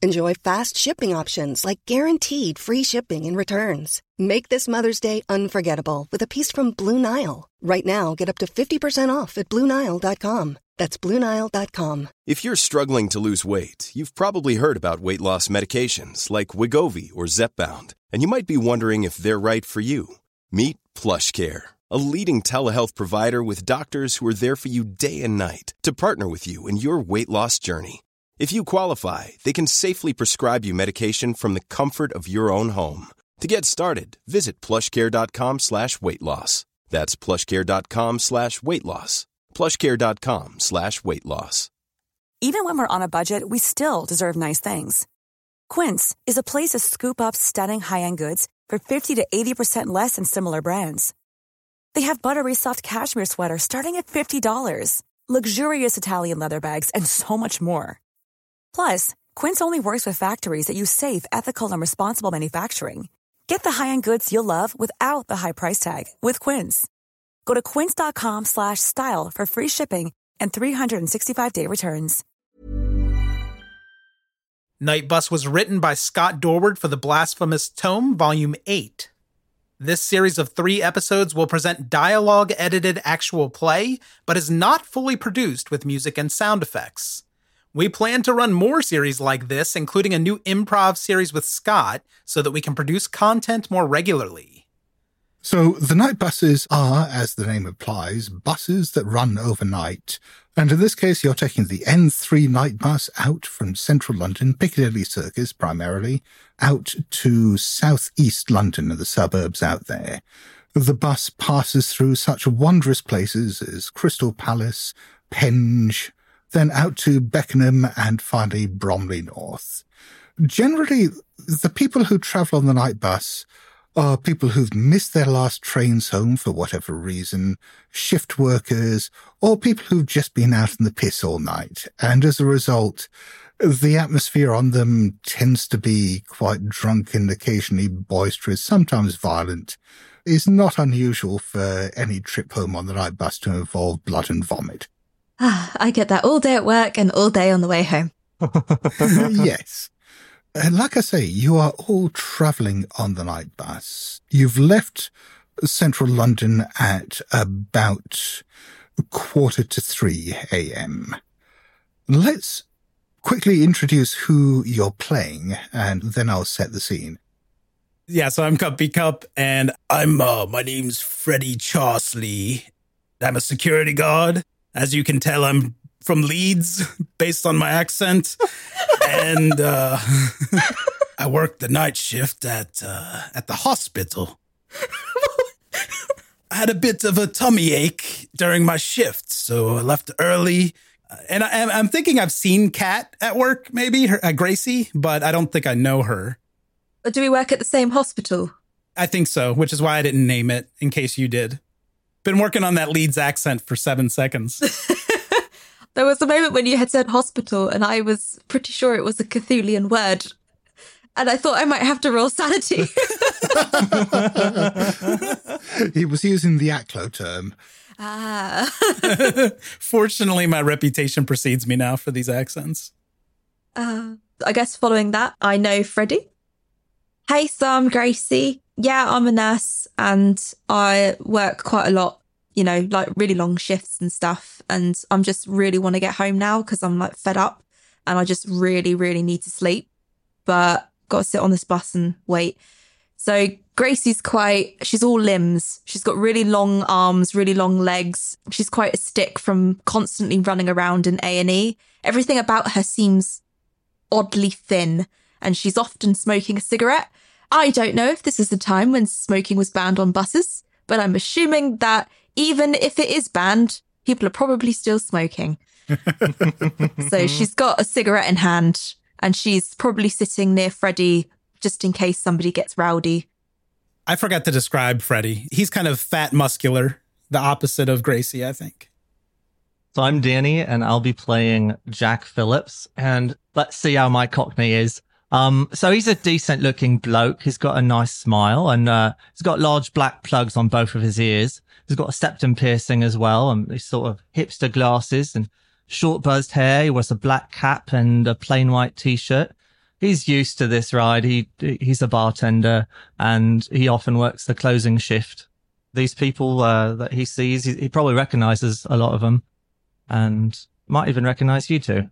Enjoy fast shipping options like guaranteed free shipping and returns. Make this Mother's Day unforgettable with a piece from Blue Nile. Right now, get up to 50% off at BlueNile.com. That's BlueNile.com. If you're struggling to lose weight, you've probably heard about weight loss medications like Wegovy or Zepbound, and you might be wondering if they're right for you. Meet PlushCare, a leading telehealth provider with doctors who are there for you day and night to partner with you in your weight loss journey. If you qualify, they can safely prescribe you medication from the comfort of your own home. To get started, visit plushcare.com slash weight loss. That's plushcare.com slash weight loss. plushcare.com slash weight loss. Even when we're on a budget, we still deserve nice things. Quince is a place to scoop up stunning high-end goods for 50 to 80% less than similar brands. They have buttery soft cashmere sweaters starting at $50, luxurious Italian leather bags, and so much more. Plus, Quince only works with factories that use safe, ethical, and responsible manufacturing. Get the high-end goods you'll love without the high price tag with Quince. Go to quince.com slash style for free shipping and 365-day returns. Night Bus was written by Scott Dorward for the Blasphemous Tome, Volume 8. This series of three episodes will present dialogue edited actual play, but is not fully produced with music and sound effects. We plan to run more series like this, including a new improv series with Scott, so that we can produce content more regularly. So the night buses are, as the name implies, buses that run overnight. And in this case, you're taking the N3 night bus out from central London, Piccadilly Circus primarily, out to southeast London and the suburbs out there. The bus passes through such wondrous places as Crystal Palace, Penge, then out to Beckenham and finally Bromley North. Generally, the people who travel on the night bus are people who've missed their last trains home for whatever reason, shift workers, or people who've just been out in the piss all night. And as a result, the atmosphere on them tends to be quite drunken, occasionally boisterous, sometimes violent. It's not unusual for any trip home on the night bus to involve blood and vomit. Ah, I get that all day at work and all day on the way home. yes. And like I say, you are all traveling on the night bus. You've left central London at about quarter to 3 a.m. Let's quickly introduce who you're playing and then I'll set the scene. Yeah, so I'm Cuppy Cup, and I'm uh, my name's Freddie Charsley, I'm a security guard. As you can tell, I'm from Leeds based on my accent. and uh, I work the night shift at uh, at the hospital. I had a bit of a tummy ache during my shift, so I left early. And I, am thinking I've seen Kat at work, maybe her, uh, Gracie, but I don't think I know her. Do we work at the same hospital? I think so, which is why I didn't name it in case you did. Been working on that Leeds accent for seven seconds. there was a moment when you had said hospital, and I was pretty sure it was a Cthulian word. And I thought I might have to roll sanity. he was using the Aklo term. Ah. Fortunately, my reputation precedes me now for these accents. Uh, I guess following that, I know Freddie. Hey, Sam, Gracie. Yeah, I'm a nurse and I work quite a lot, you know, like really long shifts and stuff. And I'm just really want to get home now because I'm like fed up and I just really, really need to sleep. But got to sit on this bus and wait. So Gracie's quite, she's all limbs. She's got really long arms, really long legs. She's quite a stick from constantly running around in A&E. Everything about her seems oddly thin and she's often smoking a cigarette. I don't know if this is the time when smoking was banned on buses, but I'm assuming that even if it is banned, people are probably still smoking. so she's got a cigarette in hand and she's probably sitting near Freddie just in case somebody gets rowdy. I forgot to describe Freddie. He's kind of fat, muscular, the opposite of Gracie, I think. So I'm Danny, and I'll be playing Jack Phillips. And let's see how my Cockney is. Um, so he's a decent looking bloke. He's got a nice smile and, uh, he's got large black plugs on both of his ears. He's got a septum piercing as well and these sort of hipster glasses and short buzzed hair. He wears a black cap and a plain white t-shirt he's used to this ride. He he's a bartender and he often works the closing shift. These people uh, that he sees, he, he, probably recognizes a lot of them, and might even recognize you two,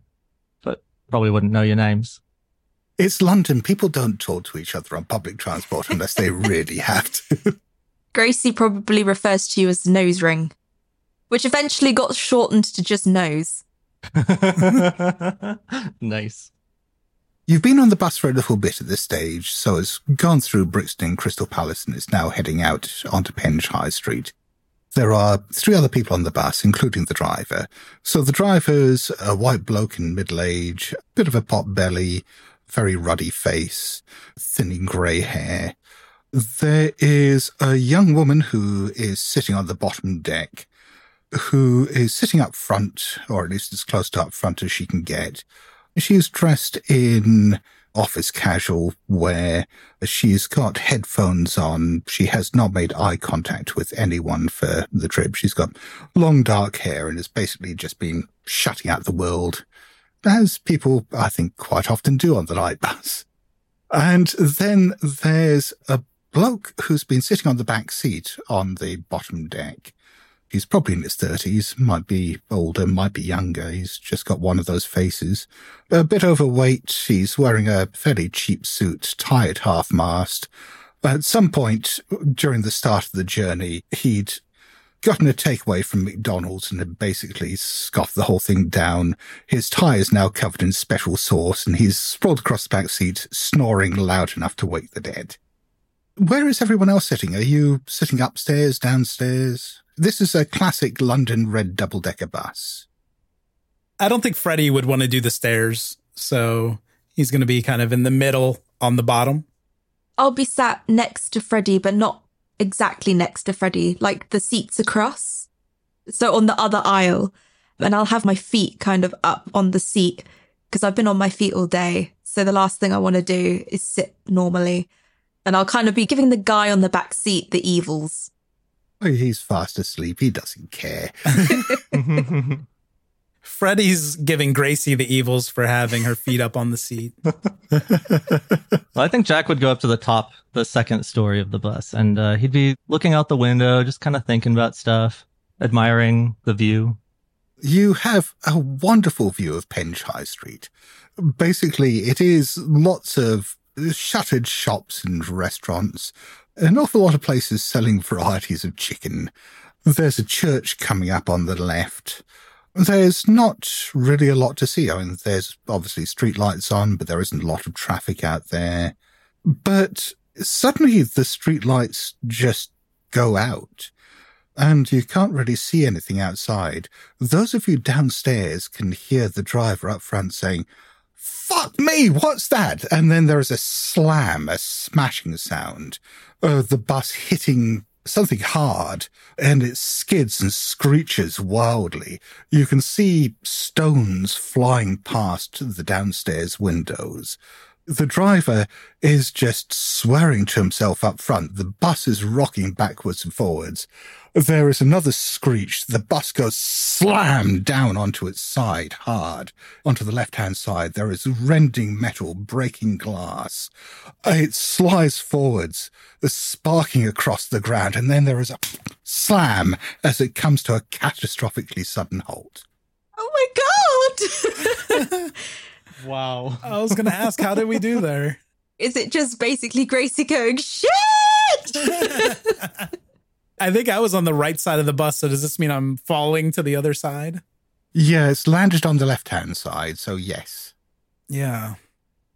but probably wouldn't know your names. It's London. People don't talk to each other on public transport unless they really have to. Gracie probably refers to you as nose ring, which eventually got shortened to just nose. nice. You've been on the bus for a little bit at this stage, so it's gone through Brixton Crystal Palace and is now heading out onto Penge High Street. There are three other people on the bus, including the driver. So the driver's a white bloke in middle age, a bit of a pot belly, very ruddy face, thinning grey hair. There is a young woman who is sitting on the bottom deck, who is sitting up front, or at least as close to up front as she can get She is dressed in office casual wear. She's got headphones on. She has not made eye contact with anyone for the trip. She's got long dark hair and has basically just been shutting out the world, as people, I think, quite often do on the night bus. And then there's a bloke who's been sitting on the back seat on the bottom deck. He's probably in his thirties, might be older, might be younger. He's just got one of those faces. A bit overweight. He's wearing a fairly cheap suit, tie at half mast. At some point during the start of the journey, he'd gotten a takeaway from McDonald's and had basically scoffed the whole thing down. His tie is now covered in special sauce and he's sprawled across the back seat, snoring loud enough to wake the dead. Where is everyone else sitting? Are you sitting upstairs, downstairs? This is a classic London red double decker bus. I don't think Freddie would want to do the stairs, so he's going to be kind of in the middle on the bottom. I'll be sat next to Freddie, but not exactly next to Freddie, like the seats across. So on the other aisle. And I'll have my feet kind of up on the seat because I've been on my feet all day. So the last thing I want to do is sit normally. And I'll kind of be giving the guy on the back seat the evils. Oh, he's fast asleep. He doesn't care. Mm-hmm. Freddie's giving Gracie the evils for having her feet up on the seat. well, I think Jack would go up to the top, the second story of the bus, and uh, he'd be looking out the window, just kind of thinking about stuff, admiring the view. You have a wonderful view of Penge High Street. Basically, it is lots of shuttered shops and restaurants, an awful lot of places selling varieties of chicken. There's a church coming up on the left. There's not really a lot to see. I mean, there's obviously street lights on, but there isn't a lot of traffic out there. But suddenly the street lights just go out and you can't really see anything outside. Those of you downstairs can hear the driver up front saying, fuck me, what's that? And then there is a slam, a smashing sound, uh, the bus hitting something hard and it skids and screeches wildly. You can see stones flying past the downstairs windows. The driver is just swearing to himself up front. The bus is rocking backwards and forwards. There is another screech. The bus goes slam down onto its side hard. Onto the left hand side, there is rending metal, breaking glass. It slides forwards, sparking across the ground, and then there is a slam as it comes to a catastrophically sudden halt. Oh my god! Wow. I was going to ask, how did we do there? Is it just basically Gracie going, shit? I think I was on the right side of the bus. So does this mean I'm falling to the other side? Yeah, it's landed on the left hand side, so yes. Yeah.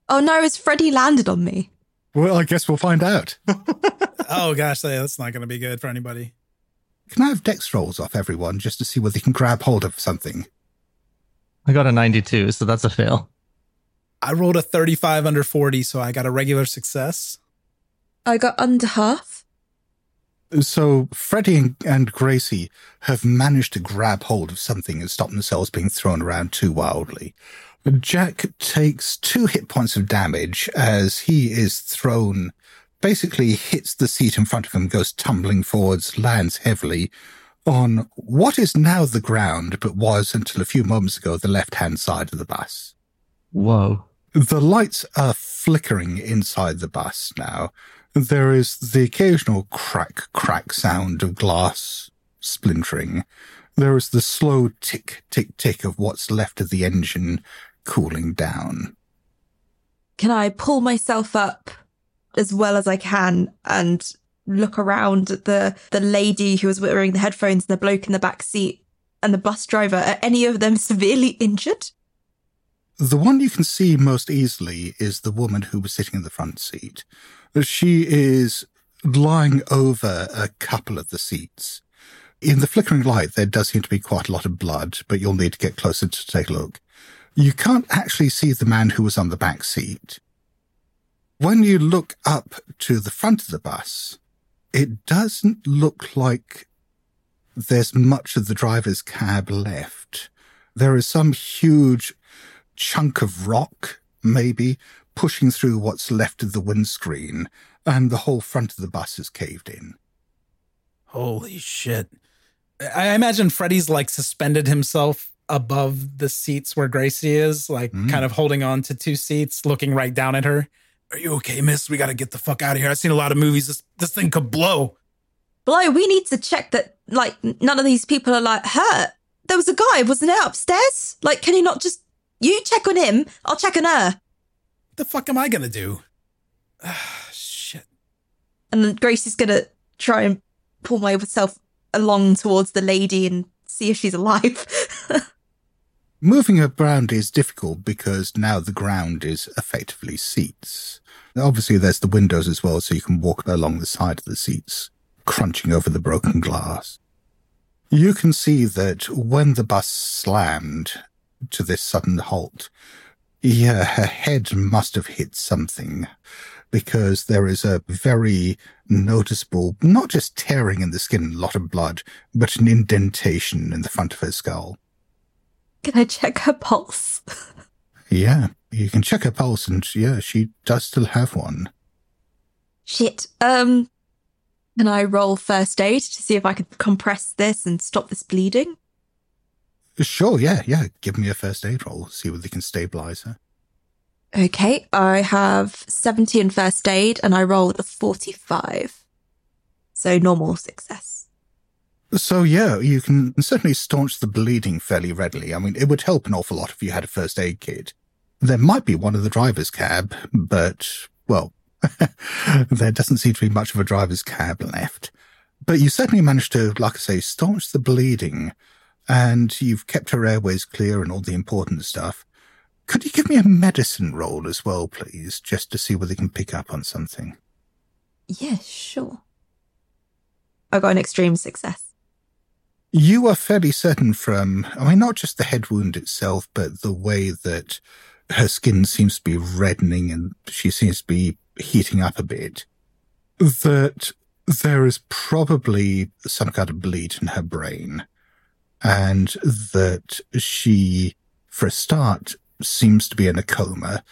oh no, has Freddie landed on me? Well, I guess we'll find out. Oh gosh, that's not going to be good for anybody. Can I have dex rolls off everyone just to see whether they can grab hold of something? I got a 92, so that's a fail. I rolled a 35 under 40, so I got a regular success. I got under half. So Freddie and, and Gracie have managed to grab hold of something and stop themselves being thrown around too wildly. Jack takes two hit points of damage as he is thrown, basically hits the seat in front of him, goes tumbling forwards, lands heavily on what is now the ground, but was until a few moments ago the left hand side of the bus. Whoa. The lights are flickering inside the bus now. There is the occasional crack, crack sound of glass splintering. There is the slow tick, tick, tick of what's left of the engine cooling down. Can I pull myself up as well as I can and look around at the, the lady who was wearing the headphones and the bloke in the back seat and the bus driver? Are any of them severely injured? The one you can see most easily is the woman who was sitting in the front seat. She is lying over a couple of the seats. In the flickering light, there does seem to be quite a lot of blood, but you'll need to get closer to take a look. You can't actually see the man who was on the back seat. When you look up to the front of the bus, it doesn't look like there's much of the driver's cab left. There is some huge chunk of rock, maybe, pushing through what's left of the windscreen, and the whole front of the bus is caved in. Holy shit. I imagine Freddie's like suspended himself above the seats where Gracie is, like Mm. kind of holding on to two seats, looking right down at her. Are you okay, miss? We got to get the fuck out of here. I've seen a lot of movies. This, this thing could blow. Blow, we need to check that, like, none of these people are, like, hurt. There was a guy, wasn't it, upstairs? Like, can you not just. You check on him, I'll check on her. the fuck am I going to do? Ah, shit. And then Grace is gonna try and pull myself along towards the lady and see if she's alive. Moving around is difficult because now the ground is effectively seats. Obviously, there's the windows as well, so you can walk along the side of the seats, crunching over the broken glass. You can see that when the bus slammed to this sudden halt, yeah, her head must have hit something because there is a very noticeable, not just tearing in the skin, and a lot of blood, but an indentation in the front of her skull. Can I check her pulse? Yeah, you can check her pulse, and yeah, she does still have one. Shit. Um, can I roll first aid to see if I can compress this and stop this bleeding? Sure, yeah, yeah. Give me a first aid roll. See whether you can stabilize her. Okay, I have 70 in first aid and I rolled a 45. So normal success. So yeah, you can certainly staunch the bleeding fairly readily. I mean, it would help an awful lot if you had a first aid kit. There might be one in the driver's cab, but well, there doesn't seem to be much of a driver's cab left. But you certainly managed to, like I say, staunch the bleeding and you've kept her airways clear and all the important stuff. Could you give me a medicine roll as well, please, just to see whether you can pick up on something? Yeah, sure. I got an extreme success. You are fairly certain from, I mean, not just the head wound itself, but the way that her skin seems to be reddening and she seems to be heating up a bit, that there is probably some kind of bleed in her brain. And that she, for a start, seems to be in a coma.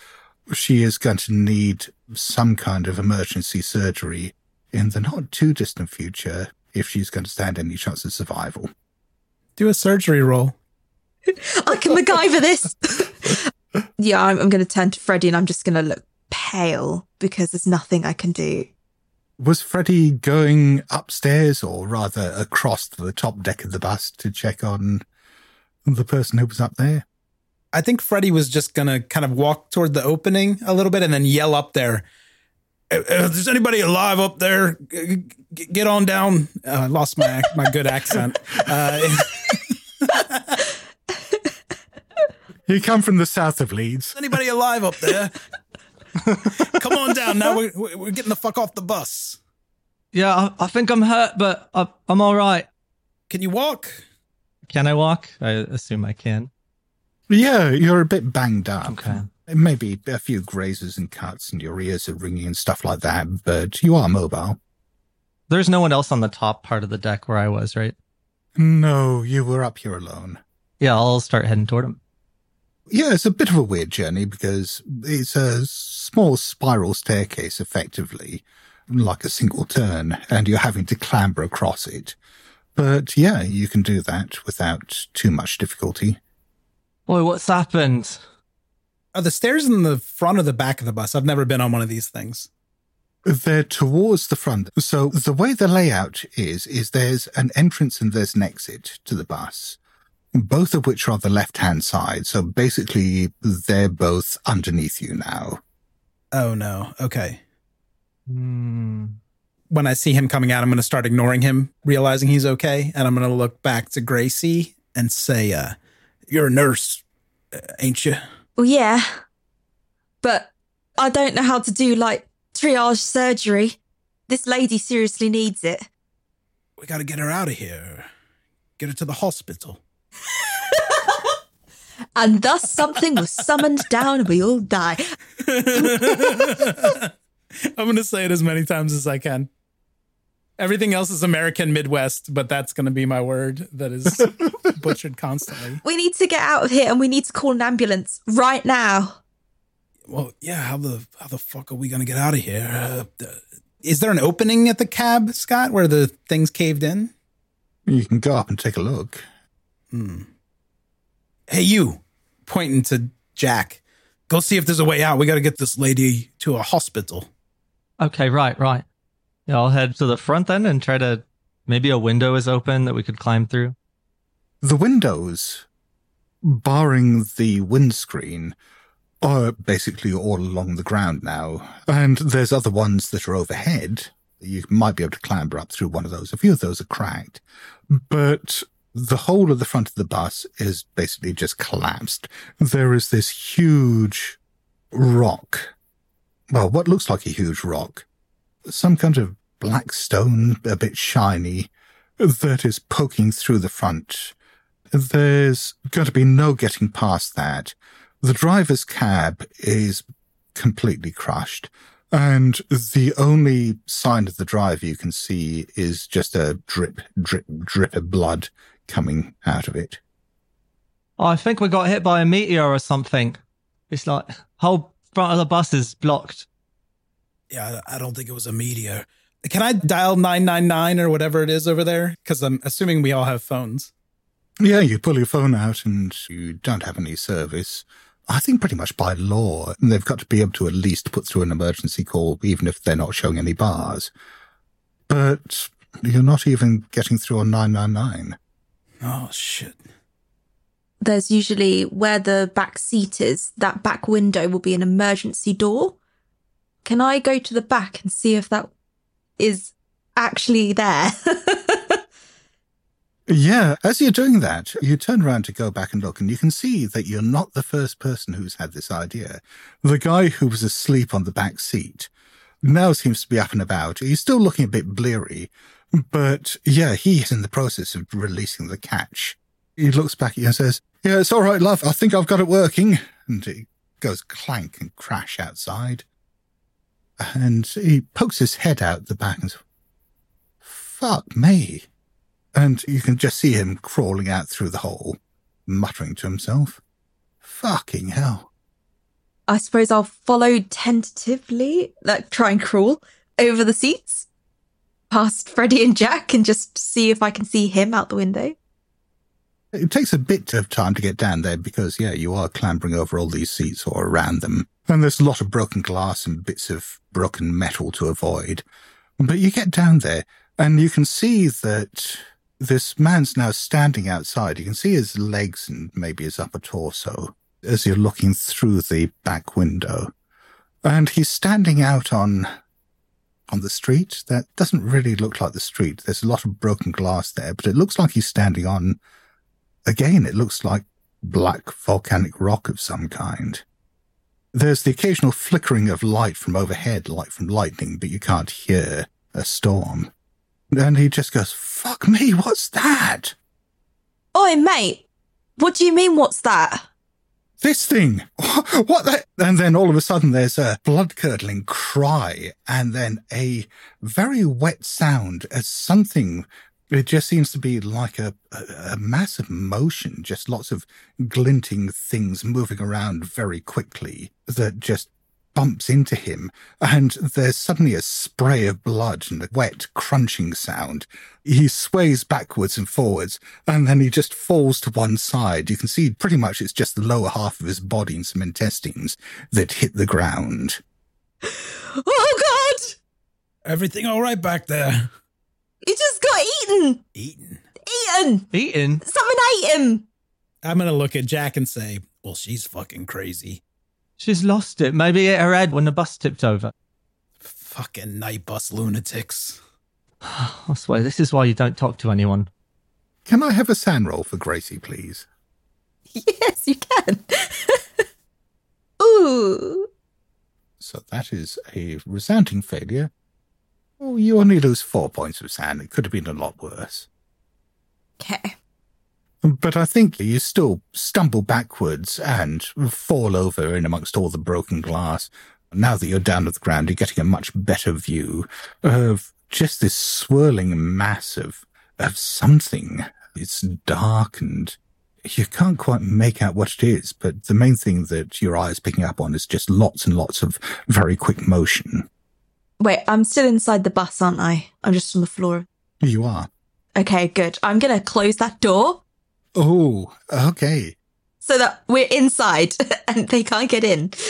She is going to need some kind of emergency surgery in the not too distant future if she's going to stand any chance of survival. Do a surgery roll. I can MacGyver this. yeah, I'm, I'm going to turn to Freddie and I'm just going to look pale because there's nothing I can do. Was Freddie going upstairs or rather across to the top deck of the bus to check on the person who was up there? I think Freddie was just gonna kind of walk toward the opening a little bit and then yell up there. If there's anybody alive up there, get on down. Uh, I lost my my good accent. Uh, you come from the south of Leeds. Anybody alive up there? Come on down now. We're, we're getting the fuck off the bus. Yeah, I, I think I'm hurt, but I, I'm all right. Can you walk? Can I walk? I assume I can. Yeah, you're a bit banged up. Okay. Maybe a few grazes and cuts, and your ears are ringing and stuff like that, but you are mobile. There's no one else on the top part of the deck where I was, right? No, you were up here alone. Yeah, I'll start heading toward him. Yeah, it's a bit of a weird journey because it's a small spiral staircase, effectively, like a single turn, and you're having to clamber across it. But yeah, you can do that without too much difficulty. Boy, what's happened? Are the stairs in the front or the back of the bus? I've never been on one of these things. They're towards the front. So the way the layout is, is there's an entrance and there's an exit to the bus both of which are on the left hand side. So basically, they're both underneath you now. Oh, no. Okay. Hmm. When I see him coming out, I'm going to start ignoring him, realizing he's okay. And I'm going to look back to Gracie and say, uh, You're a nurse, uh, ain't you? Well, yeah. But I don't know how to do like triage surgery. This lady seriously needs it. We got to get her out of here, get her to the hospital. And thus something was summoned down and we all die. I'm going to say it as many times as I can. Everything else is American Midwest, but that's going to be my word that is butchered constantly. We need to get out of here and we need to call an ambulance right now. Well, yeah, how the how the fuck are we going to get out of here? Uh, is there an opening at the cab, Scott, where the things caved in? You can go up and take a look. Hmm. Hey, you, pointing to Jack. Go see if there's a way out. We got to get this lady to a hospital. Okay, right, right. Yeah, I'll head to the front then and try to. Maybe a window is open that we could climb through. The windows, barring the windscreen, are basically all along the ground now. And there's other ones that are overhead. You might be able to clamber up through one of those. A few of those are cracked. But the whole of the front of the bus is basically just collapsed. There is this huge rock. Well, what looks like a huge rock. Some kind of black stone, a bit shiny, that is poking through the front. There's going to be no getting past that. The driver's cab is completely crushed. And the only sign of the driver you can see is just a drip, drip, drip of blood coming out of it. Oh, I think we got hit by a meteor or something. It's like whole front of the bus is blocked. Yeah, I don't think it was a meteor. Can I dial 999 or whatever it is over there? Because I'm assuming we all have phones. Yeah, you pull your phone out and you don't have any service. I think pretty much by law, they've got to be able to at least put through an emergency call, even if they're not showing any bars. But you're not even getting through on 999. Oh, shit. There's usually where the back seat is, that back window will be an emergency door. Can I go to the back and see if that is actually there. Yeah, as you're doing that, you turn around to go back and look, and you can see that you're not the first person who's had this idea. The guy who was asleep on the back seat now seems to be up and about. He's still looking a bit bleary, but yeah, he's in the process of releasing the catch. He looks back at you and says, Yeah, it's all right, love. I think I've got it working. And he goes clank and crash outside. And he pokes his head out the back and says, Fuck me. And you can just see him crawling out through the hole, muttering to himself, Fucking hell. I suppose I'll follow tentatively, like try and crawl over the seats past Freddie and Jack and just see if I can see him out the window. It takes a bit of time to get down there because, yeah, you are clambering over all these seats or around them. And there's a lot of broken glass and bits of broken metal to avoid. But you get down there and you can see that this man's now standing outside. You can see his legs and maybe his upper torso as you're looking through the back window. And he's standing out on on the street. That doesn't really look like the street. There's a lot of broken glass there, but it looks like he's standing on again, it looks like black volcanic rock of some kind. There's the occasional flickering of light from overhead, like from lightning, but you can't hear a storm. And he just goes, Fuck me, what's that? Oi, mate, what do you mean, what's that? This thing! What the? And then all of a sudden there's a blood curdling cry and then a very wet sound as something it just seems to be like a, a, a, massive motion, just lots of glinting things moving around very quickly that just bumps into him. And there's suddenly a spray of blood and a wet crunching sound. He sways backwards and forwards, and then he just falls to one side. You can see pretty much it's just the lower half of his body and some intestines that hit the ground. Oh, God! Everything all right back there? He just got eaten. Eaten. Eaten. Eaten? Someone ate him. I'm going to look at Jack and say, well, she's fucking crazy. She's lost it. Maybe it hit her head when the bus tipped over. Fucking night bus lunatics. I swear, this is why you don't talk to anyone. Can I have a SAN roll for Gracie, please? Yes, you can. Ooh. So that is a resounding failure. Oh, you only lose four points of SAN. It could have been a lot worse. Okay. But I think you still stumble backwards and fall over in amongst all the broken glass. Now that you're down to the ground, you're getting a much better view of just this swirling mass of, of something. It's dark and you can't quite make out what it is, but the main thing that your eye is picking up on is just lots and lots of very quick motion. Wait, I'm still inside the bus, aren't I? I'm just on the floor. You are. Okay, good. I'm going to close that door Oh, okay. so that we're inside and they can't get in.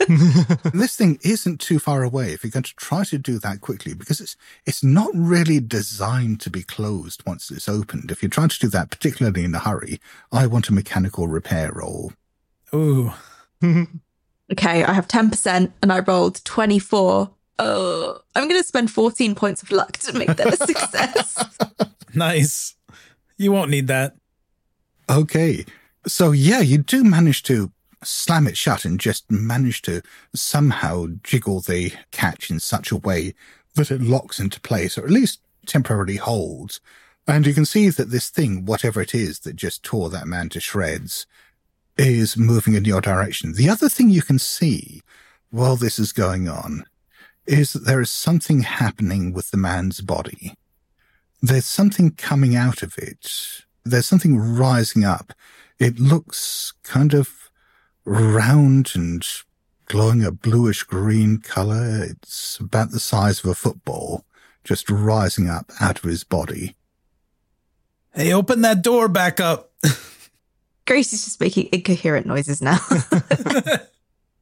this thing isn't too far away if you're going to try to do that quickly because it's it's not really designed to be closed once it's opened. If you're trying to do that particularly in a hurry, I want a mechanical repair roll. Ooh. okay, I have 10% and I rolled 24. Oh, I'm going to spend 14 points of luck to make that a success. Nice. You won't need that. Okay. So yeah, you do manage to slam it shut and just manage to somehow jiggle the catch in such a way that it locks into place or at least temporarily holds. And you can see that this thing, whatever it is that just tore that man to shreds, is moving in your direction. The other thing you can see while this is going on is that there is something happening with the man's body. There's something coming out of it. There's something rising up. It looks kind of round and glowing a bluish green color. It's about the size of a football, just rising up out of his body. Hey, open that door back up. Grace is just making incoherent noises now.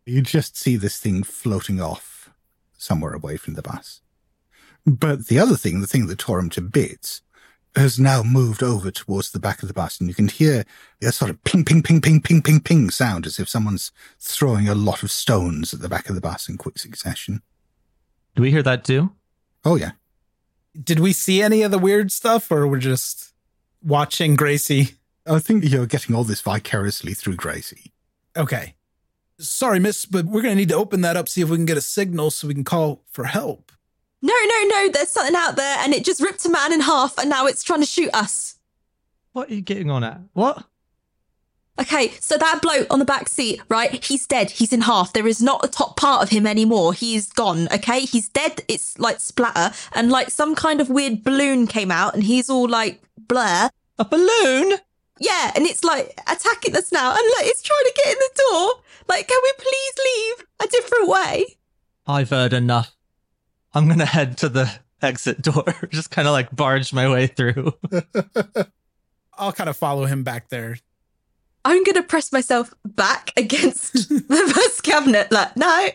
You just see this thing floating off somewhere away from the bus. But the other thing, the thing that tore him to bits, has now moved over towards the back of the bus, and you can hear a sort of ping, ping, ping, ping, ping, ping, ping sound as if someone's throwing a lot of stones at the back of the bus in quick succession. Do we hear that too? Oh, yeah. Did we see any of the weird stuff or we're just watching Gracie? I think you're getting all this vicariously through Gracie. Okay. Sorry, miss, but we're going to need to open that up, see if we can get a signal so we can call for help. No, no, no, there's something out there and it just ripped a man in half and now it's trying to shoot us. What are you getting on at? What? Okay, so that bloke on the back seat, right? He's dead. He's in half. There is not a top part of him anymore. He's gone, okay? He's dead. It's like splatter. And like some kind of weird balloon came out and he's all like blur. A balloon? Yeah, and it's like attacking us now. And look, it's trying to get in the door. Like, can we please leave a different way? I've heard enough. I'm going to head to the exit door, just kind of like barge my way through. I'll kind of follow him back there. I'm going to press myself back against the bus cabinet. Like, no.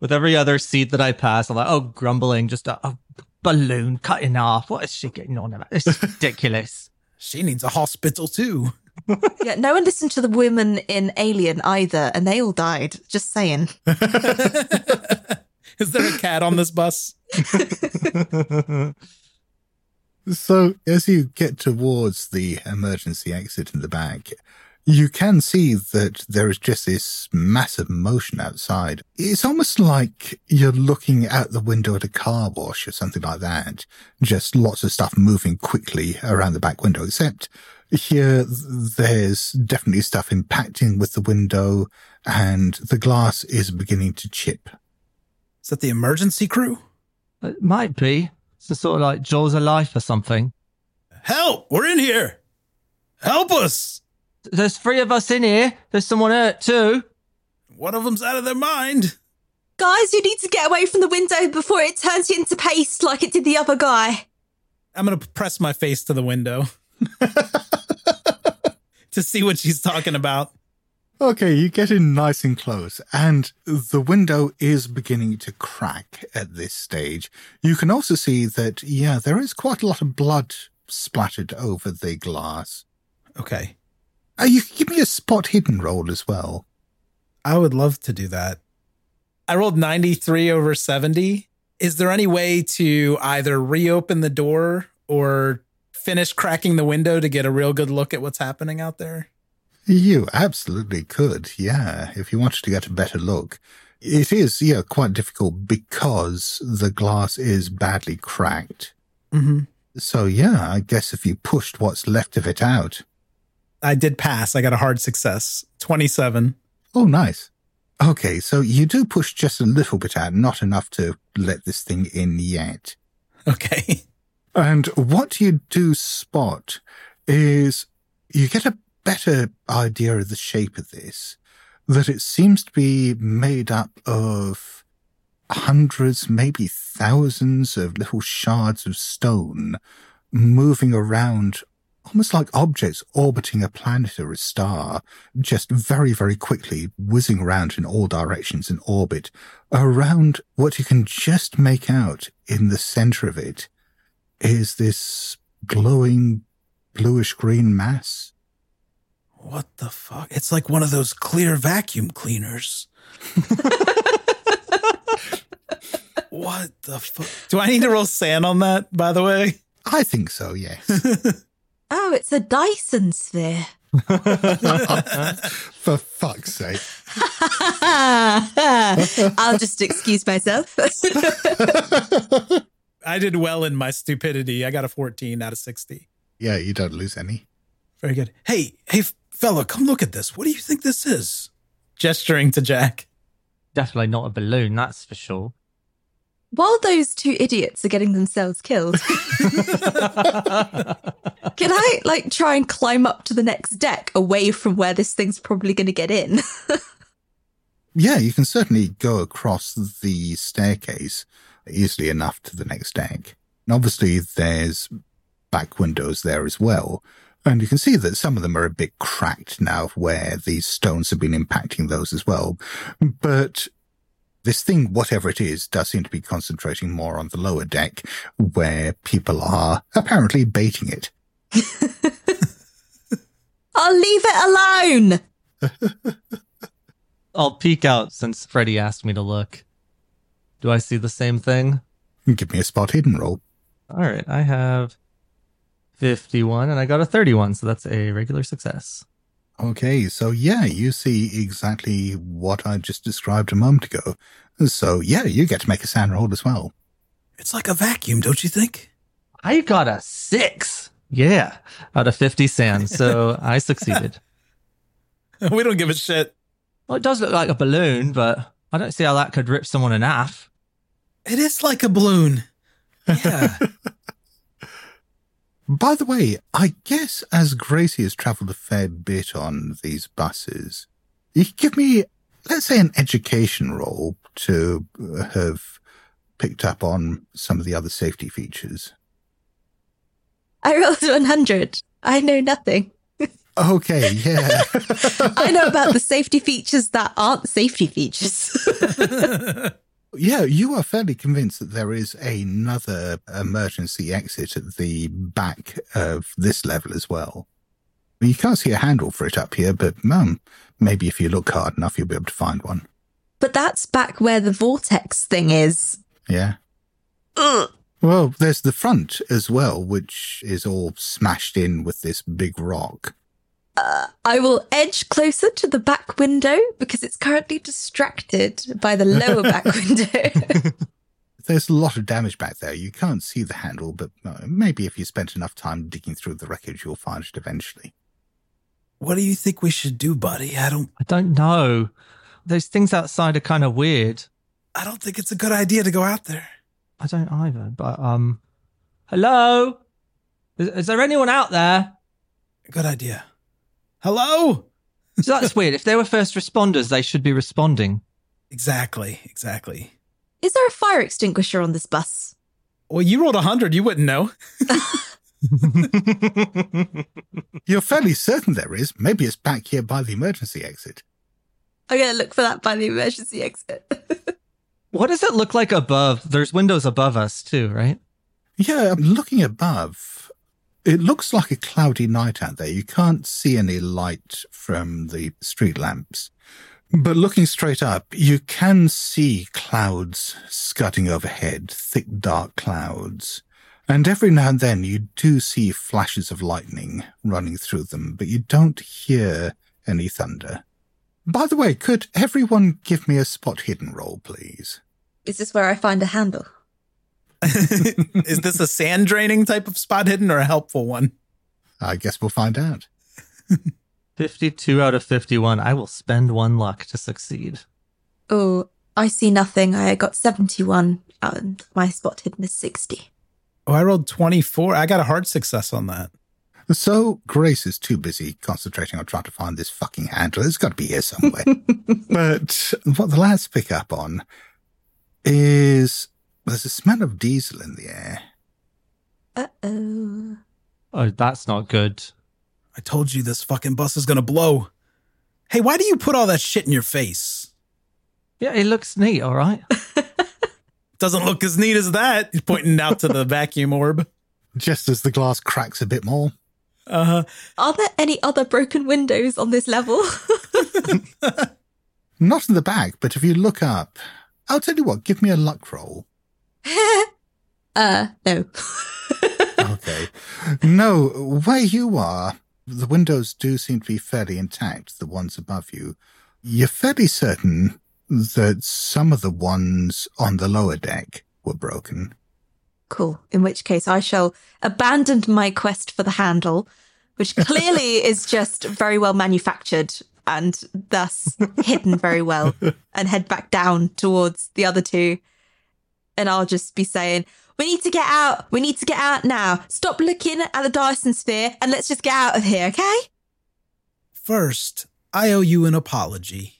With every other seat that I pass, I'm like, oh, grumbling, just a, a balloon cutting off. What is she getting on about? This is ridiculous. She needs a hospital too. Yeah, no one listened to the women in Alien either, and they all died. Just saying. Is there a cat on this bus? So, as you get towards the emergency exit in the back, you can see that there is just this massive motion outside. It's almost like you're looking out the window at a car wash or something like that. Just lots of stuff moving quickly around the back window, except here there's definitely stuff impacting with the window and the glass is beginning to chip. Is that the emergency crew? It might be. It's just sort of like Jaws of Life or something. Help! We're in here! Help us! There's three of us in here. There's someone hurt too. One of them's out of their mind. Guys, you need to get away from the window before it turns you into paste like it did the other guy. I'm going to press my face to the window to see what she's talking about. Okay, you get in nice and close, and the window is beginning to crack at this stage. You can also see that, yeah, there is quite a lot of blood splattered over the glass. Okay. Uh, you can give me a spot hidden roll as well. I would love to do that. I rolled 93 over 70. Is there any way to either reopen the door or finish cracking the window to get a real good look at what's happening out there? You absolutely could, yeah, if you wanted to get a better look. It is, yeah, quite difficult because the glass is badly cracked. Mm-hmm. So, yeah, I guess if you pushed what's left of it out. I did pass. I got a hard success. 27. Oh, nice. Okay, so you do push just a little bit out, not enough to let this thing in yet. Okay. And what you do spot is you get a better idea of the shape of this, that it seems to be made up of hundreds, maybe thousands of little shards of stone moving around almost like objects orbiting a planet or a star, just very, very quickly whizzing around in all directions in orbit around what you can just make out in the center of it is this glowing bluish green mass. What the fuck? It's like one of those clear vacuum cleaners. what the fuck? Do I need to roll SAN on that, by the way? I think so, yes. Oh, it's a Dyson sphere. For fuck's sake. I'll just excuse myself. I did well in my stupidity. I got a 14 out of 60. Yeah, you don't lose any. Very good. Hey, hey, fella, come look at this. What do you think this is? Gesturing to Jack. Definitely not a balloon, that's for sure. While those two idiots are getting themselves killed, can I like try and climb up to the next deck away from where this thing's probably going to get in? Yeah, you can certainly go across the staircase easily enough to the next deck. And obviously, there's back windows there as well. And you can see that some of them are a bit cracked now where these stones have been impacting those as well. But this thing, whatever it is, does seem to be concentrating more on the lower deck where people are apparently baiting it. I'll leave it alone. I'll peek out since Freddie asked me to look. Do I see the same thing? Give me a spot hidden roll. All right, I have 51 and I got a 31, so that's a regular success. Okay, so yeah, you see exactly what I just described a moment ago. So yeah, you get to make a SAN roll as well. It's like a vacuum, don't you think? I got a six. Yeah, out of 50 SAN, so I succeeded. we don't give a shit. Well, it does look like a balloon, but I don't see how that could rip someone in half. It is like a balloon. Yeah. By the way, I guess as Gracie has travelled a fair bit on these buses, you could give me, let's say, an education role to have picked up on some of the other safety features. I rolled 100. I know nothing. Okay, yeah. I know about the safety features that aren't safety features. yeah, you are fairly convinced that there is another emergency exit at the back of this level as well. You can't see a handle for it up here, but um, maybe if you look hard enough, you'll be able to find one. but that's back where the vortex thing is. Yeah. Ugh. Well, there's the front as well, which is all smashed in with this big rock. I will edge closer to the back window because it's currently distracted by the lower back window. There's a lot of damage back there. You can't see the handle, but uh, maybe if you spent enough time digging through the wreckage, you'll find it eventually. what do you think we should do, buddy? I don't I don't know. Those things outside are kind of weird. I don't think it's a good idea to go out there. I don't either, but um, hello? Is, is there anyone out there? Good idea. Hello? So that's weird. If they were first responders, they should be responding. Exactly, exactly. is there a fire extinguisher on this bus? Well, you rolled a 100, you wouldn't know. You're fairly certain there is. Maybe it's back here by the emergency exit. I'm going to look for that by the emergency exit. what does it look like above? There's windows above us too, right? Yeah, I'm looking above. It looks like a cloudy night out there. You can't see any light from the street lamps. But looking straight up, you can see clouds scudding overhead, thick dark clouds. And every now and then you do see flashes of lightning running through them, but you don't hear any thunder. By the way, could everyone give me a spot hidden roll, please? is this where I find a handle? Is this a SAN draining type of spot hidden or a helpful one? I guess we'll find out. 52 out of 51. I will spend one luck to succeed. Oh, I see nothing. I got 71 and my spot hidden is 60. Oh, I rolled 24. I got a hard success on that. So Grace is too busy concentrating on trying to find this fucking handle. It's got to be here somewhere. but what the lads pick up on is there's a smell of diesel in the air. Uh oh. Oh, that's not good. I told you this fucking bus is gonna blow. Hey, why do you put all that shit in your face? Yeah, it looks neat, all right. Doesn't look as neat as that. He's pointing out to the vacuum orb. Just as the glass cracks a bit more. Uh huh. Are there any other broken windows on this level? Not in the back, but if you look up, I'll tell you what, give me a luck roll. uh, no. Okay. no, where you are, the windows do seem to be fairly intact, the ones above you. You're fairly certain that some of the ones on the lower deck were broken. Cool. In which case, I shall abandon my quest for the handle, which clearly is just very well manufactured and thus hidden very well, and head back down towards the other two. And I'll just be saying, We need to get out. We need to get out now. Stop looking at the Dyson sphere and let's just get out of here, okay? First, I owe you an apology.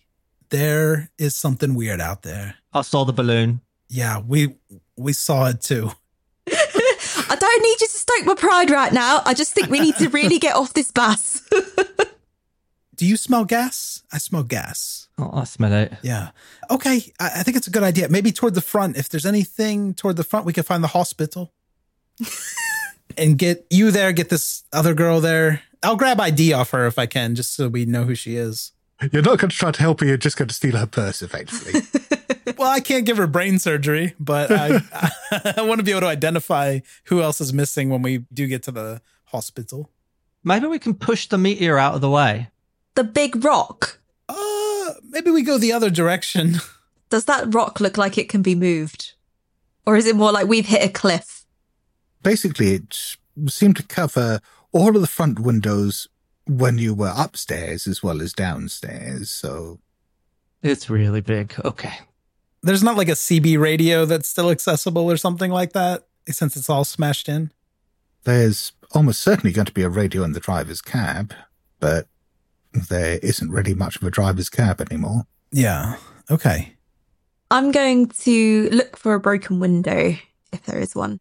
There is something weird out there. I saw the balloon. Yeah, we we saw it too. I don't need you to stoke my pride right now. I just think we need to really get off this bus. Do you smell gas? I smell gas. Oh, I smell it. Yeah. Okay. I, I think it's a good idea. Maybe toward the front. If there's anything toward the front, we can find the hospital and get you there, get this other girl there. I'll grab ID off her if I can, just so we know who she is. You're not going to try to help her, you're just going to steal her purse, effectively. Well, I can't give her brain surgery, but I, I want to be able to identify who else is missing when we do get to the hospital. Maybe we can push the meteor out of the way. The big rock. Uh, maybe we go the other direction. Does that rock look like it can be moved? Or is it more like we've hit a cliff? Basically, it seemed to cover all of the front windows when you were upstairs as well as downstairs. So It's really big. Okay. There's not like a CB radio that's still accessible or something like that, since it's all smashed in. there's almost certainly going to be a radio in the driver's cab, but there isn't really much of a driver's cab anymore. Yeah. Okay. I'm going to look for a broken window if there is one.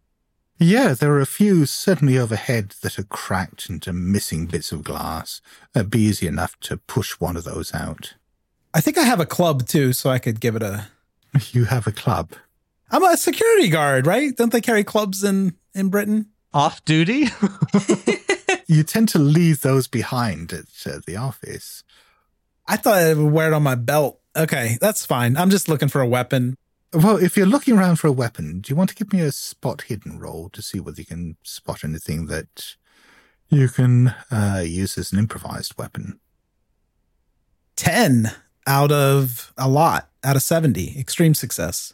Yeah, there are a few certainly overhead that are cracked and are missing bits of glass. It'd be easy enough to push one of those out. I think I have a club too, so I could give it a. You have a club. I'm a security guard, right? Don't they carry clubs in in Britain? Off duty? You tend to leave those behind at uh, the office. I thought I would wear it on my belt. Okay, that's fine. I'm just looking for a weapon. Well, if you're looking around for a weapon, do you want to give me a spot hidden roll to see whether you can spot anything that you can uh, use as an improvised weapon? 10 out of a lot, out of 70. Extreme success.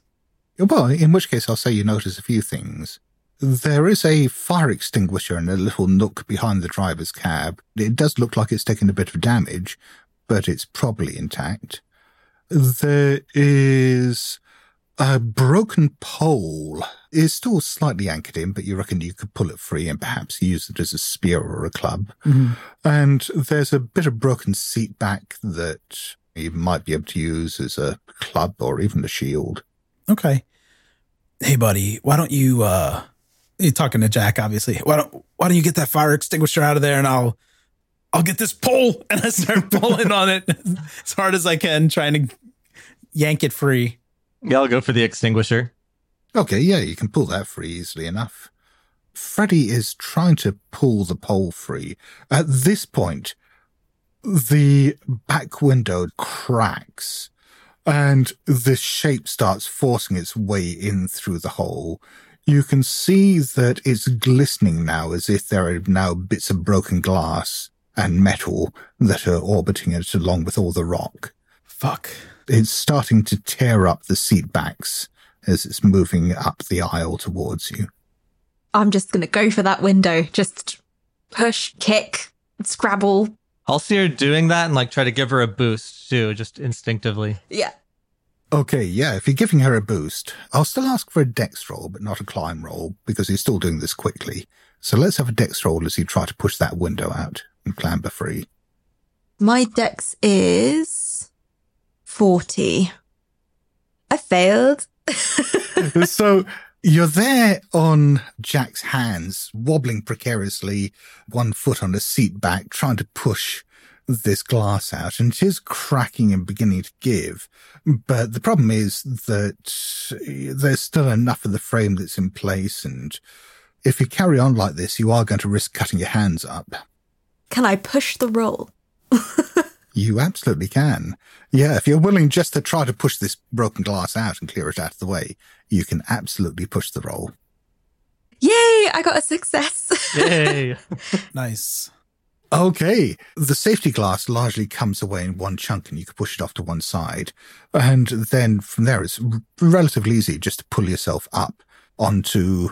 Well, in which case, I'll say you notice a few things. There is a fire extinguisher in a little nook behind the driver's cab. It does look like it's taken a bit of damage, but it's probably intact. There is a broken pole. It's still slightly anchored in, but you reckon you could pull it free and perhaps use it as a spear or a club. And there's a bit of broken seat back that you might be able to use as a club or even a shield. Okay. Hey, buddy, why don't you, uh, you're talking to Jack, obviously. Why don't, why don't you get that fire extinguisher out of there and I'll, I'll get this pole and I start pulling on it as hard as I can, trying to yank it free. yeah, I'll go for the extinguisher. Okay, yeah, you can pull that free easily enough. Freddie is trying to pull the pole free. At this point, the back window cracks and the shape starts forcing its way in through the hole. You can see that it's glistening now as if there are now bits of broken glass and metal that are orbiting it along with all the rock. Fuck. It's starting to tear up the seat backs as it's moving up the aisle towards you. I'm just going to go for that window. Just push, kick, scrabble. I'll see her doing that and like try to give her a boost too, just instinctively. Yeah. Okay, yeah, if you're giving her a boost, I'll still ask for a dex roll, but not a climb roll, because he's still doing this quickly. So let's have a dex roll as you try to push that window out and clamber free. My dex is 40. I failed. so you're there on Jack's hands, wobbling precariously, one foot on the seat back, trying to push this glass out, and it is cracking and beginning to give. But the problem is that there's still enough of the frame that's in place, and if you carry on like this, you are going to risk cutting your hands up. Can I push the roll? You absolutely can. Yeah, if you're willing just to try to push this broken glass out and clear it out of the way, you can absolutely push the roll. Yay! I got a success. Yay. Nice. Okay, the safety glass largely comes away in one chunk and you can push it off to one side. And then from there, it's r- relatively easy just to pull yourself up onto,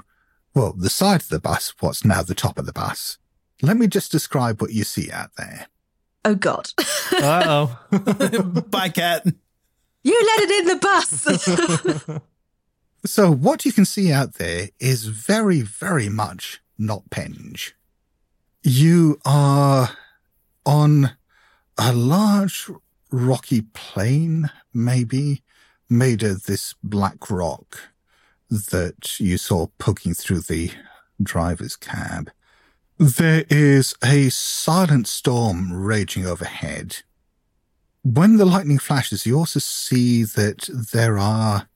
well, the side of the bus, what's now the top of the bus. Let me just describe what you see out there. oh, God. Uh oh. Bye, cat. you let it in the bus. So what you can see out there is very, very much not Penge. You are on a large rocky plain, maybe, made of this black rock that you saw poking through the driver's cab. There is a silent storm raging overhead. When the lightning flashes, you also see that there are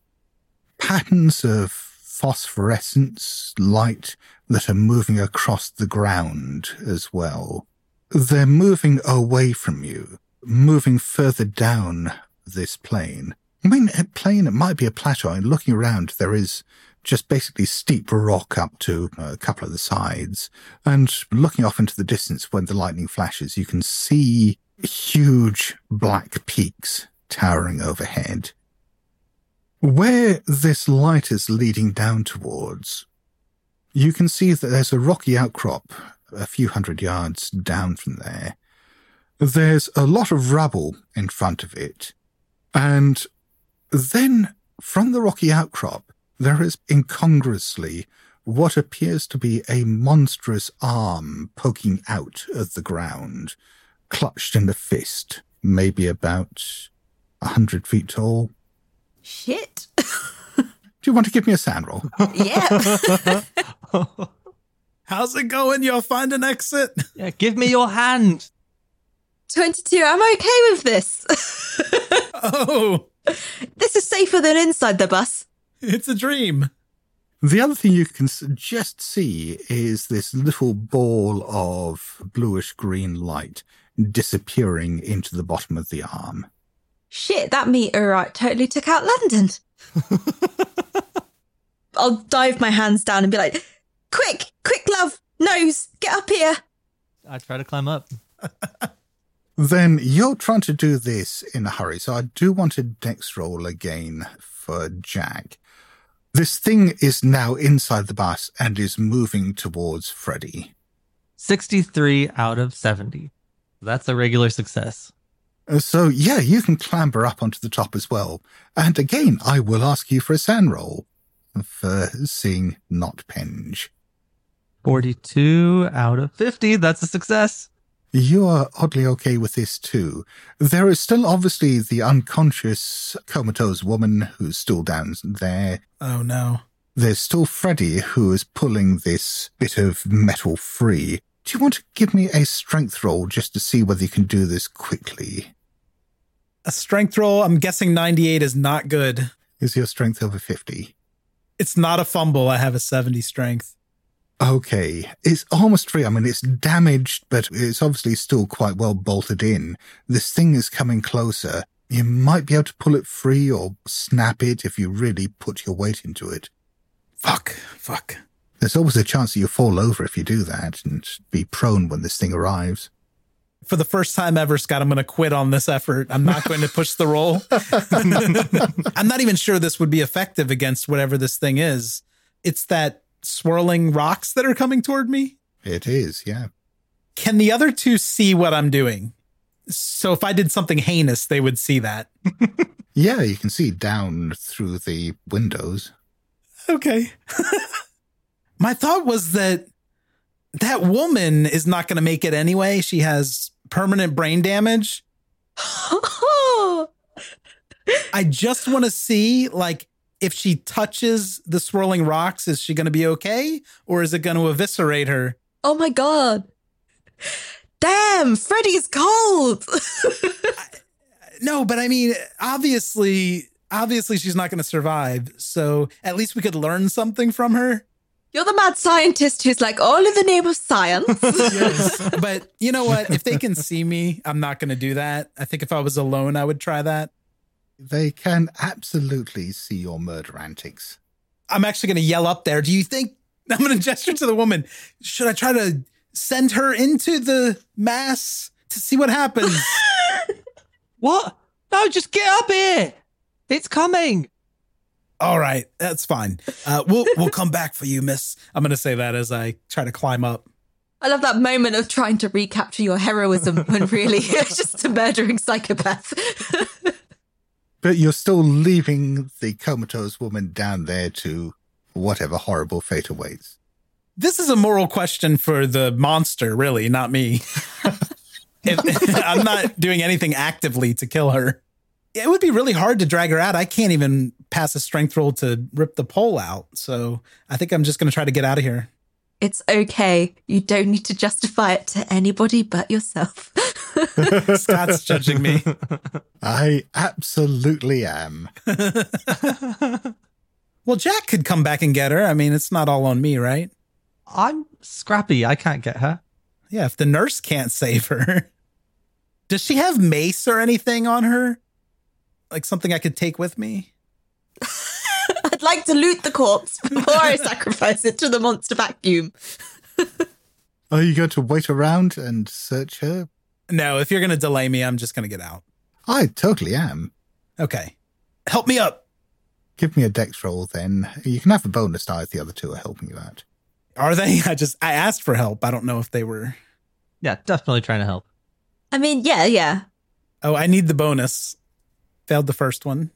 patterns of phosphorescence light that are moving across the ground as well. They're moving away from you, moving further down this plane. I mean, a plane, it might be a plateau, and looking around, there is just basically steep rock up to a couple of the sides. And looking off into the distance when the lightning flashes, you can see huge black peaks towering overhead. Where this light is leading down towards, you can see that there's a rocky outcrop a few hundred yards down from there. There's a lot of rubble in front of it. And then from the rocky outcrop, there is incongruously what appears to be a monstrous arm poking out of the ground, clutched in a fist, maybe about a hundred feet tall. Shit. Do you want to give me a SAN roll? yeah. How's it going? You'll find an exit? Yeah, give me your hand. 22. I'm okay with this. Oh, this is safer than inside the bus. it's a dream. The other thing you can just see is this little ball of bluish green light disappearing into the bottom of the arm. Shit, that meteorite totally took out London. I'll dive my hands down and be like, quick, quick, love, nose, get up here. I try to climb up. Then you're trying to do this in a hurry, so I do want a dex roll again for Jack. This thing is now inside the bus and is moving towards Freddie. 63 out of 70. That's a regular success. Uh, So yeah, you can clamber up onto the top as well. And again, I will ask you for a SAN roll for seeing not Penge. 42 out of 50. That's a success. You are oddly okay with this too. There is still obviously the unconscious comatose woman who's still down there. Oh no. There's still Freddie who is pulling this bit of metal free. Do you want to give me a strength roll just to see whether you can do this quickly? A strength roll, I'm guessing 98 is not good. Is your strength over 50? It's not a fumble. I have a 70 strength. Okay, it's almost free. I mean, it's damaged, but it's obviously still quite well bolted in. This thing is coming closer. You might be able to pull it free or snap it if you really put your weight into it. Fuck. Fuck. There's always a chance that you fall over if you do that and be prone when this thing arrives. For the first time ever, Scott, I'm going to quit on this effort. I'm not going to push the roll. I'm not even sure this would be effective against whatever this thing is. It's that swirling rocks that are coming toward me. It is, yeah. Can the other two see what I'm doing? So if I did something heinous, they would see that. Yeah, you can see down through the windows. Okay. My thought was that that woman is not going to make it anyway. She has permanent brain damage. I just want to see like if she touches the swirling rocks, is she going to be okay or is it going to eviscerate her? oh my god. Damn, Freddie's cold. No, but I mean, obviously, obviously she's not going to survive. So at least we could learn something from her. You're the mad scientist who's like, all in the name of science. But you know what? If they can see me, I'm not going to do that. I think if I was alone, I would try that. They can absolutely see your murder antics. I'm actually going to yell up there. Do you think I'm going to gesture to the woman? Should I try to send her into the mass to see what happens? What? No, just get up here. It's coming. All right, that's fine. Uh, we'll we'll come back for you, Miss. I'm going to say that as I try to climb up. I love that moment of trying to recapture your heroism when really you're just a murdering psychopath. But you're still leaving the comatose woman down there to whatever horrible fate awaits. This is a moral question for the monster, really, not me. If- I'm not doing anything actively to kill her. It would be really hard to drag her out. I can't even pass a strength roll to rip the pole out. So I think I'm just going to try to get out of here. it's okay. You don't need to justify it to anybody but yourself. Scott's judging me. I absolutely am. Well, Jack could come back and get her. I mean, it's not all on me, right? I'm scrappy. I can't get her. Yeah, if the nurse can't save her. Does she have mace or anything on her? Like something I could take with me? I'd like to loot the corpse before I sacrifice it to the monster vacuum. Are you going to wait around and search her? No, if you're going to delay me, I'm just going to get out. I totally am. Okay. Help me up. Give me a dex roll then. You can have a bonus die if the other two are helping you out. Are they? I just, I asked for help. I don't know if they were. Yeah, definitely trying to help. I mean, yeah, yeah. Oh, I need the bonus. Failed the first one.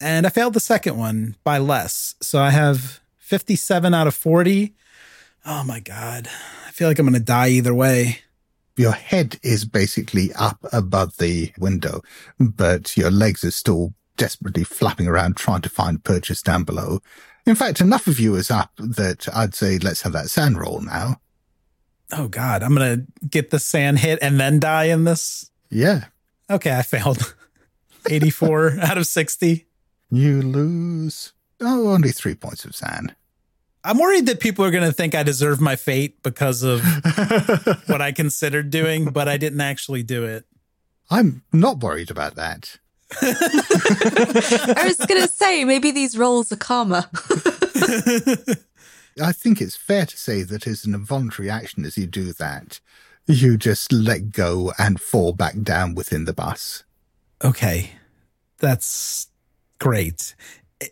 And I failed the second one by less. So I have 57 out of 40. Oh my God. I feel like I'm going to die either way. Your head is basically up above the window, but your legs are still desperately flapping around trying to find purchase down below. In fact, enough of you is up that I'd say let's have that SAN roll now. Oh God. I'm going to get the SAN hit and then die in this. Yeah. Okay. I failed 84 out of 60. You lose, oh, only three points of SAN. I'm worried that people are going to think I deserve my fate because of what I considered doing, but I didn't actually do it. I'm not worried about that. I was going to say, maybe these rolls are karma. I think it's fair to say that as an involuntary action as you do that, you just let go and fall back down within the bus. Okay. That's great.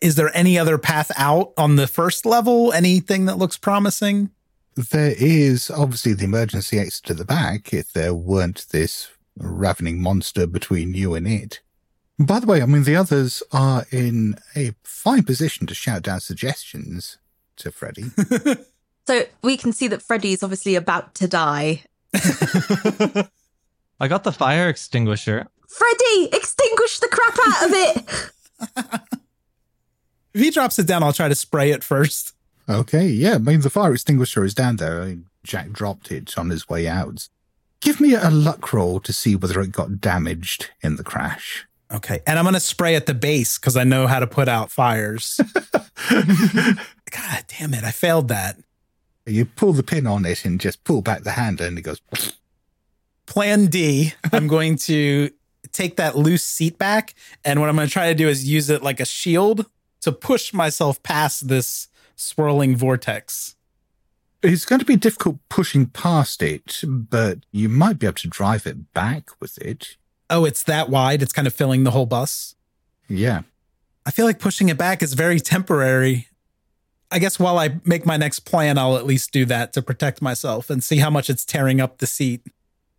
Is there any other path out on the first level? Anything that looks promising? There is obviously the emergency exit to the back if there weren't this ravening monster between you and it. By the way, I mean, the others are in a fine position to shout down suggestions to Freddie. so we can see that Freddie is obviously about to die. I got the fire extinguisher. Freddie, extinguish the crap out of it! if he drops it down, I'll try to spray it first. Okay, yeah, I mean, the fire extinguisher is down there. I mean, Jack dropped it on his way out. Give me a luck roll to see whether it got damaged in the crash. Okay. And I'm going to spray at the base because I know how to put out fires. God damn it. I failed that. You pull the pin on it and just pull back the handle and it goes. Plan D, I'm going to take that loose seat back. And what I'm going to try to do is use it like a shield to push myself past this swirling vortex. It's going to be difficult pushing past it, but you might be able to drive it back with it. Oh, it's that wide? It's kind of filling the whole bus? Yeah. I feel like pushing it back is very temporary. I guess while I make my next plan, I'll at least do that to protect myself and see how much it's tearing up the seat.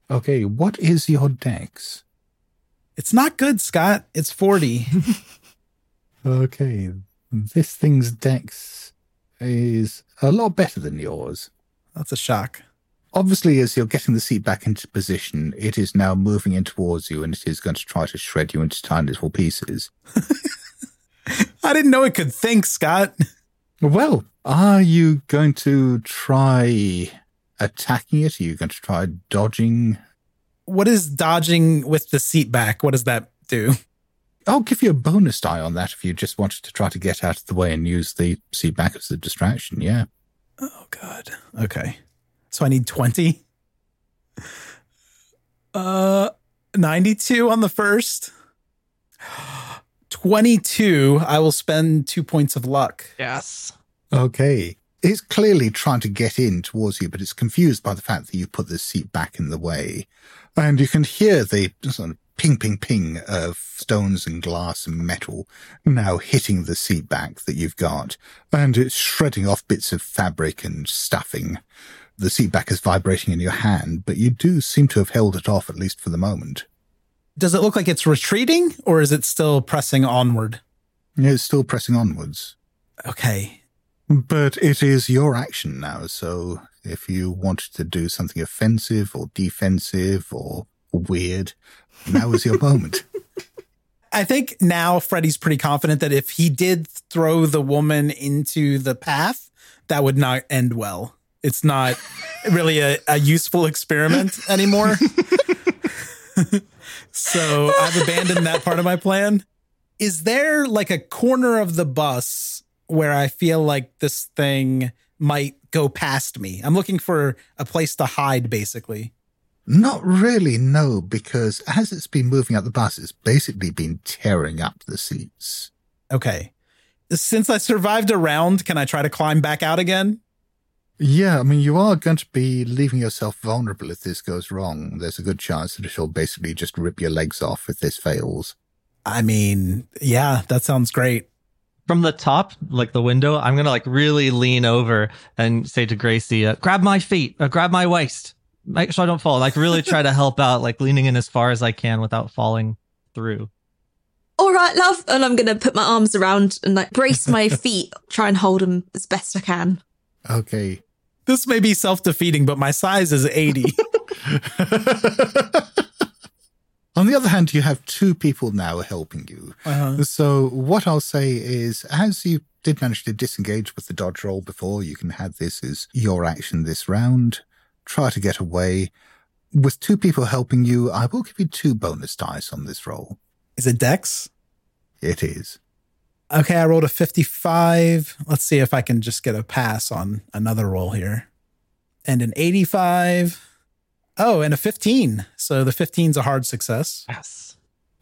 Okay, what is your dex? It's not good, Scott. It's 40. okay, this thing's dex is a lot better than yours. That's a shock. Obviously, as you're getting the seat back into position, it is now moving in towards you and it is going to try to shred you into tiny little pieces. I didn't know it could think, Scott. Well, are you going to try attacking it? Are you going to try dodging? What is dodging with the seat back? What does that do? I'll give you a bonus die on that if you just wanted to try to get out of the way and use the seat back as a distraction. Yeah. Oh, God. Okay. So I need 20. Uh, 92 on the first. 22. I will spend two points of luck. Yes. Okay. It's clearly trying to get in towards you, but it's confused by the fact that you've put the seat back in the way. And you can hear the sort of ping, ping, ping of stones and glass and metal now hitting the seat back that you've got. And it's shredding off bits of fabric and stuffing. The seat back is vibrating in your hand, but you do seem to have held it off, at least for the moment. Does it look like it's retreating or is it still pressing onward? It's still pressing onwards. Okay. But it is your action now, so if you wanted to do something offensive or defensive or weird, now is your moment. I think now Freddie's pretty confident that if he did throw the woman into the path, that would not end well. It's not really a, a useful experiment anymore. so I've abandoned that part of my plan. Is there like a corner of the bus where I feel like this thing might go past me? I'm looking for a place to hide, basically. Not really, no, because as it's been moving up the bus, it's basically been tearing up the seats. Okay. Since I survived a round, can I try to climb back out again? Yeah, I mean, you are going to be leaving yourself vulnerable if this goes wrong. There's a good chance that it'll basically just rip your legs off if this fails. I mean, yeah, that sounds great. From the top, like the window, I'm gonna like really lean over and say to Gracie, uh, "Grab my feet, uh, grab my waist, make sure I don't fall." Like really try to help out, like leaning in as far as I can without falling through. All right, love. And I'm going to put my arms around and like brace my feet, try and hold them as best I can. Okay. This may be self defeating, but my size is 80. On the other hand, you have two people now helping you. Uh-huh. So what I'll say is, as you did manage to disengage with the dodge roll before, you can have this as your action this round. Try to get away. With two people helping you, I will give you two bonus dice on this roll. Is it Dex? It is. Okay, I rolled a 55. Let's see if I can just get a pass on another roll here. And an 85. Oh, and a 15. So the 15's a hard success. Yes.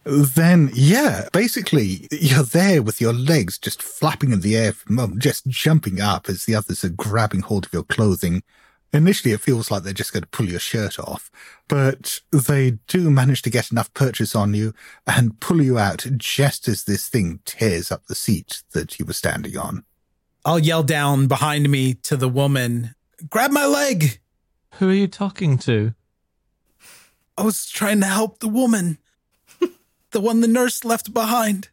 Then, yeah, basically, you're there with your legs just flapping in the air, from, just jumping up as the others are grabbing hold of your clothing. Initially, it feels like they're just going to pull your shirt off, but they do manage to get enough purchase on you and pull you out just as this thing tears up the seat that you were standing on. I'll yell down behind me to the woman, grab my leg. Who are you talking to? I was trying to help the woman, the one the nurse left behind.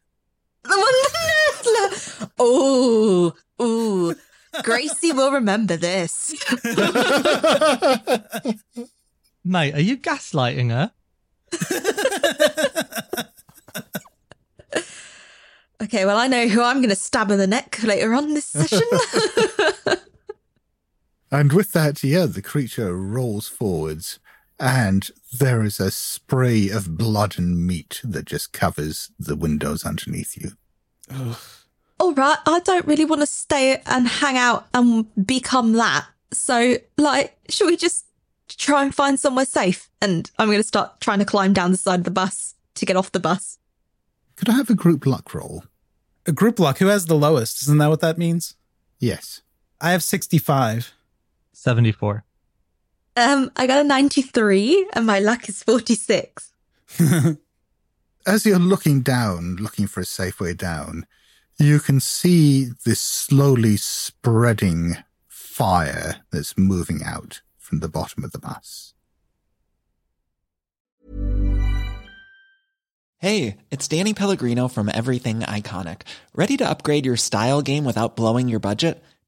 The one the nurse le- Oh, ooh. Gracie will remember this. Mate, are you gaslighting her? Okay, well, I know who I'm going to stab in the neck later on this session. And with that, yeah, the creature rolls forwards, and there is a spray of blood and meat that just covers the windows underneath you. All right, I don't really want to stay and hang out and become that. So, like, should we just try and find somewhere safe? And I'm going to start trying to climb down the side of the bus to get off the bus. Could I have a group luck roll? A group luck. Who has the lowest? Isn't that what that means? Yes. I have 65. 74. Um, I got a 93 and my luck is 46. As you're looking down, looking for a safe way down, you can see this slowly spreading fire that's moving out from the bottom of the bus. Hey, it's Danny Pellegrino from Everything Iconic. Ready to upgrade your style game without blowing your budget?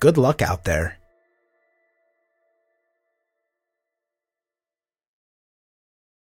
good luck out there.